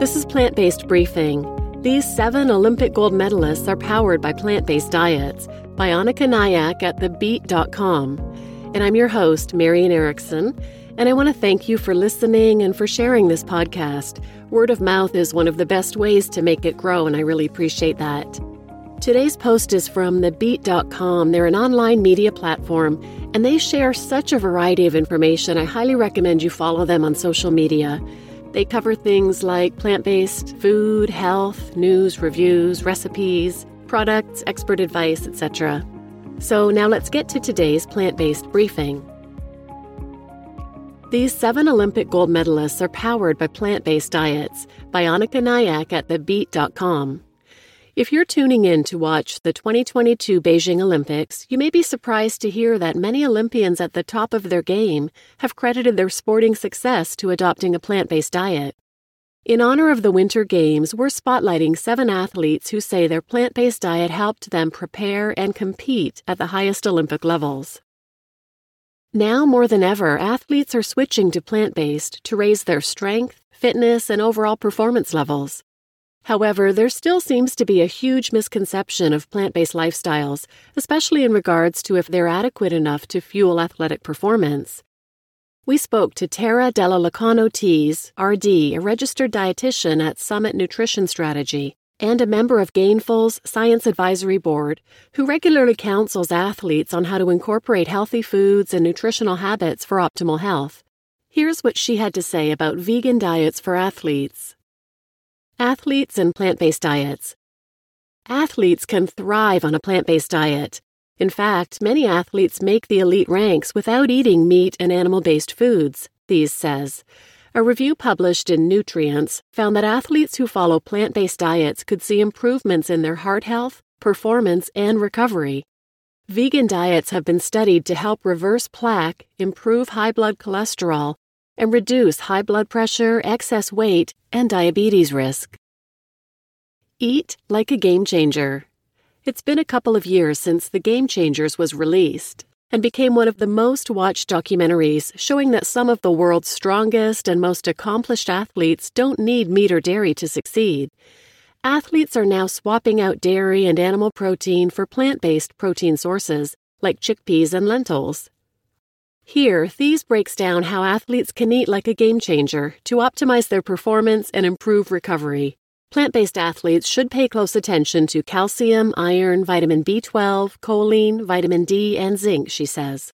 This is Plant Based Briefing. These seven Olympic gold medalists are powered by plant based diets by Annika Nyack at thebeet.com. And I'm your host, Marian Erickson. And I want to thank you for listening and for sharing this podcast. Word of mouth is one of the best ways to make it grow, and I really appreciate that. Today's post is from thebeet.com. They're an online media platform, and they share such a variety of information. I highly recommend you follow them on social media. They cover things like plant based food, health, news, reviews, recipes, products, expert advice, etc. So now let's get to today's plant based briefing. These seven Olympic gold medalists are powered by plant based diets by Annika Nyack at thebeet.com. If you're tuning in to watch the 2022 Beijing Olympics, you may be surprised to hear that many Olympians at the top of their game have credited their sporting success to adopting a plant based diet. In honor of the Winter Games, we're spotlighting seven athletes who say their plant based diet helped them prepare and compete at the highest Olympic levels. Now more than ever, athletes are switching to plant based to raise their strength, fitness, and overall performance levels. However, there still seems to be a huge misconception of plant based lifestyles, especially in regards to if they're adequate enough to fuel athletic performance. We spoke to Tara Della Lacano Tees, RD, a registered dietitian at Summit Nutrition Strategy and a member of Gainful's Science Advisory Board, who regularly counsels athletes on how to incorporate healthy foods and nutritional habits for optimal health. Here's what she had to say about vegan diets for athletes. Athletes and plant based diets. Athletes can thrive on a plant based diet. In fact, many athletes make the elite ranks without eating meat and animal based foods, Tees says. A review published in Nutrients found that athletes who follow plant based diets could see improvements in their heart health, performance, and recovery. Vegan diets have been studied to help reverse plaque, improve high blood cholesterol, and reduce high blood pressure, excess weight, and diabetes risk. Eat like a game changer. It's been a couple of years since The Game Changers was released and became one of the most watched documentaries, showing that some of the world's strongest and most accomplished athletes don't need meat or dairy to succeed. Athletes are now swapping out dairy and animal protein for plant based protein sources like chickpeas and lentils. Here, Tees breaks down how athletes can eat like a game changer to optimize their performance and improve recovery. Plant based athletes should pay close attention to calcium, iron, vitamin B12, choline, vitamin D, and zinc, she says.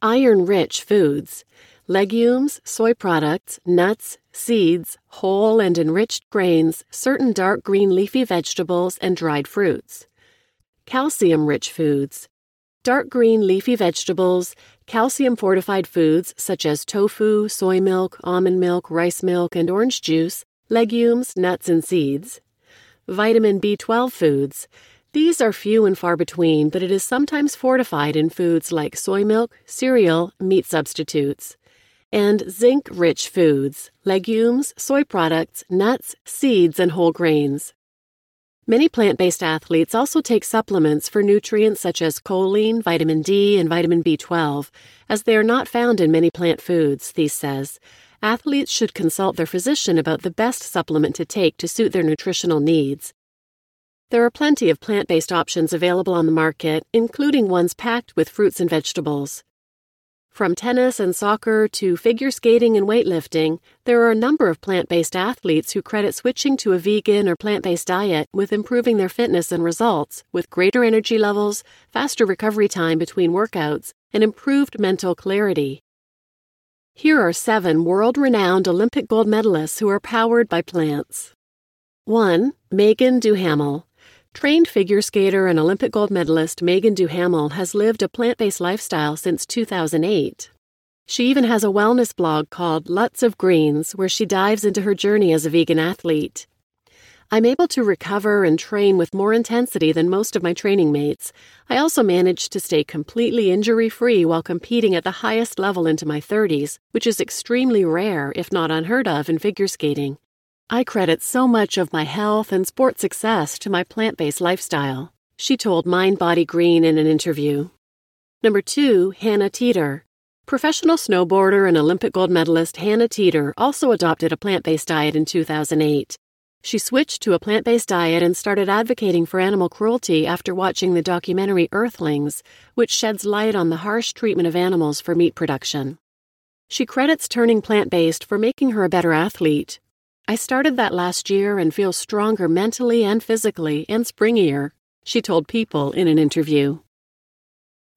Iron rich foods legumes, soy products, nuts, seeds, whole and enriched grains, certain dark green leafy vegetables, and dried fruits. Calcium rich foods dark green leafy vegetables, calcium fortified foods such as tofu, soy milk, almond milk, rice milk, and orange juice, legumes, nuts, and seeds. Vitamin B12 foods. These are few and far between, but it is sometimes fortified in foods like soy milk, cereal, meat substitutes. And zinc rich foods, legumes, soy products, nuts, seeds, and whole grains. Many plant based athletes also take supplements for nutrients such as choline, vitamin D, and vitamin B12, as they are not found in many plant foods, Tees says. Athletes should consult their physician about the best supplement to take to suit their nutritional needs. There are plenty of plant based options available on the market, including ones packed with fruits and vegetables. From tennis and soccer to figure skating and weightlifting, there are a number of plant based athletes who credit switching to a vegan or plant based diet with improving their fitness and results, with greater energy levels, faster recovery time between workouts, and improved mental clarity. Here are seven world renowned Olympic gold medalists who are powered by plants. 1. Meagan Duhamel. Trained figure skater and Olympic gold medalist Meagan Duhamel has lived a plant based lifestyle since 2008. She even has a wellness blog called Lots of Greens, where she dives into her journey as a vegan athlete. I'm able to recover and train with more intensity than most of my training mates. I also managed to stay completely injury free while competing at the highest level into my 30s, which is extremely rare, if not unheard of, in figure skating. I credit so much of my health and sport success to my plant based lifestyle, she told Mind Body Green in an interview. Number two, Hannah Teeter. Professional snowboarder and Olympic gold medalist Hannah Teeter also adopted a plant based diet in 2008. She switched to a plant based diet and started advocating for animal cruelty after watching the documentary Earthlings, which sheds light on the harsh treatment of animals for meat production. She credits turning plant based for making her a better athlete. I started that last year and feel stronger mentally and physically and springier, she told People in an interview.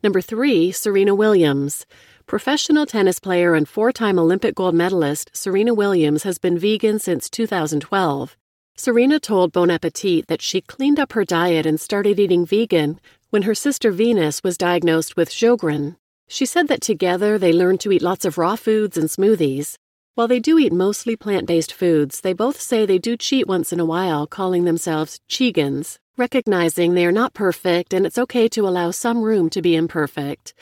Number three, Serena Williams. Professional tennis player and four time Olympic gold medalist Serena Williams has been vegan since 2012. Serena told Bon Appetit that she cleaned up her diet and started eating vegan when her sister Venus was diagnosed with Sjogren. She said that together they learned to eat lots of raw foods and smoothies. While they do eat mostly plant based foods, they both say they do cheat once in a while, calling themselves Chegans, recognizing they are not perfect and it's okay to allow some room to be imperfect.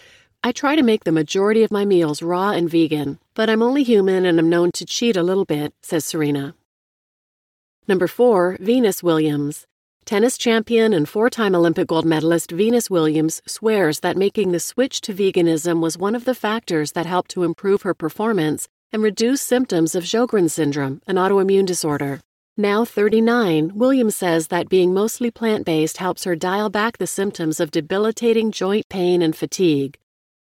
I try to make the majority of my meals raw and vegan, but I'm only human and I'm known to cheat a little bit, says Serena. Number 4. Venus Williams. Tennis champion and four time Olympic gold medalist Venus Williams swears that making the switch to veganism was one of the factors that helped to improve her performance and reduce symptoms of Sjogren's syndrome, an autoimmune disorder. Now 39, Williams says that being mostly plant based helps her dial back the symptoms of debilitating joint pain and fatigue.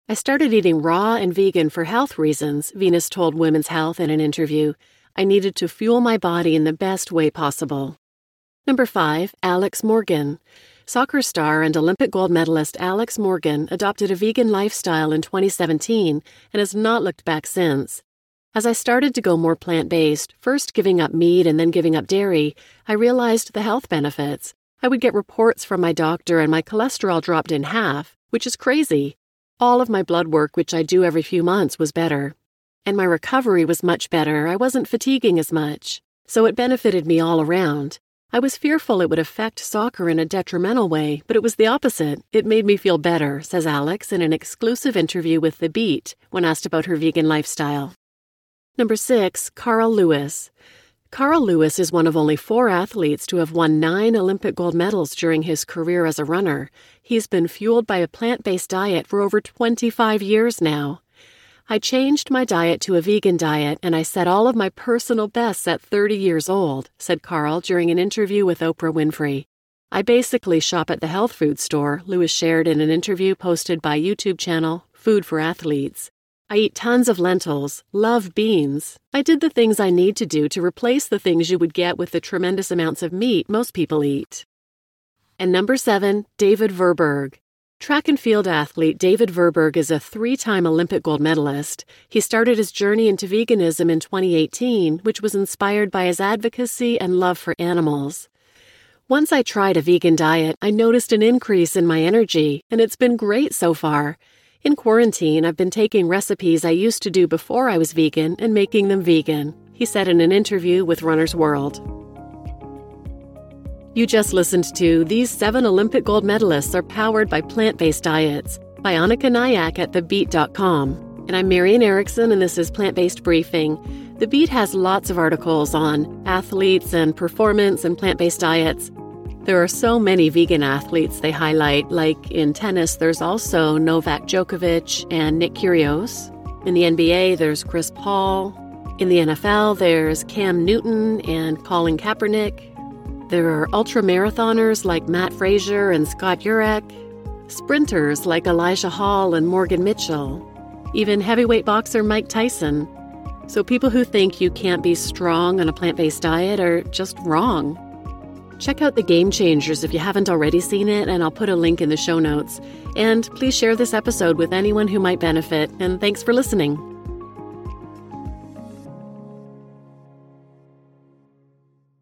I started eating raw and vegan for health reasons, Venus told Women's Health in an interview. I needed to fuel my body in the best way possible. Number 5. Alex Morgan. Soccer star and Olympic gold medalist Alex Morgan adopted a vegan lifestyle in 2017 and has not looked back since. As I started to go more plant based, first giving up meat and then giving up dairy, I realized the health benefits. I would get reports from my doctor and my cholesterol dropped in half, which is crazy. All of my blood work, which I do every few months, was better. And my recovery was much better. I wasn't fatiguing as much. So it benefited me all around. I was fearful it would affect soccer in a detrimental way, but it was the opposite. It made me feel better, says Alex in an exclusive interview with The Beet when asked about her vegan lifestyle. Number 6. Carl Lewis. Carl Lewis is one of only four athletes to have won nine Olympic gold medals during his career as a runner. He's been fueled by a plant based diet for over 25 years now. I changed my diet to a vegan diet and I set all of my personal bests at 30 years old, said Carl during an interview with Oprah Winfrey. I basically shop at the health food store, Lewis shared in an interview posted by YouTube channel Food for Athletes. I eat tons of lentils, love beans. I did the things I need to do to replace the things you would get with the tremendous amounts of meat most people eat. And number seven, David Verburg. Track and field athlete David Verburg is a three time Olympic gold medalist. He started his journey into veganism in 2018, which was inspired by his advocacy and love for animals. Once I tried a vegan diet, I noticed an increase in my energy, and it's been great so far. In quarantine, I've been taking recipes I used to do before I was vegan and making them vegan, he said in an interview with Runner's World. You just listened to These Seven Olympic Gold Medalists Are Powered by Plant Based Diets by Annika Nyack at TheBeet.com. And I'm Marian Erickson, and this is Plant Based Briefing. The Beet has lots of articles on athletes and performance and plant based diets. There are so many vegan athletes they highlight, like in tennis, there's also Novak Djokovic and Nick Kyrgios. In the NBA, there's Chris Paul. In the NFL, there's Cam Newton and Colin Kaepernick. There are ultra marathoners like Matt Frazier and Scott Jurek, sprinters like Elijah Hall and Morgan Mitchell, even heavyweight boxer Mike Tyson. So people who think you can't be strong on a plant based diet are just wrong. Check out The Game Changers if you haven't already seen it, and I'll put a link in the show notes. And please share this episode with anyone who might benefit, and thanks for listening.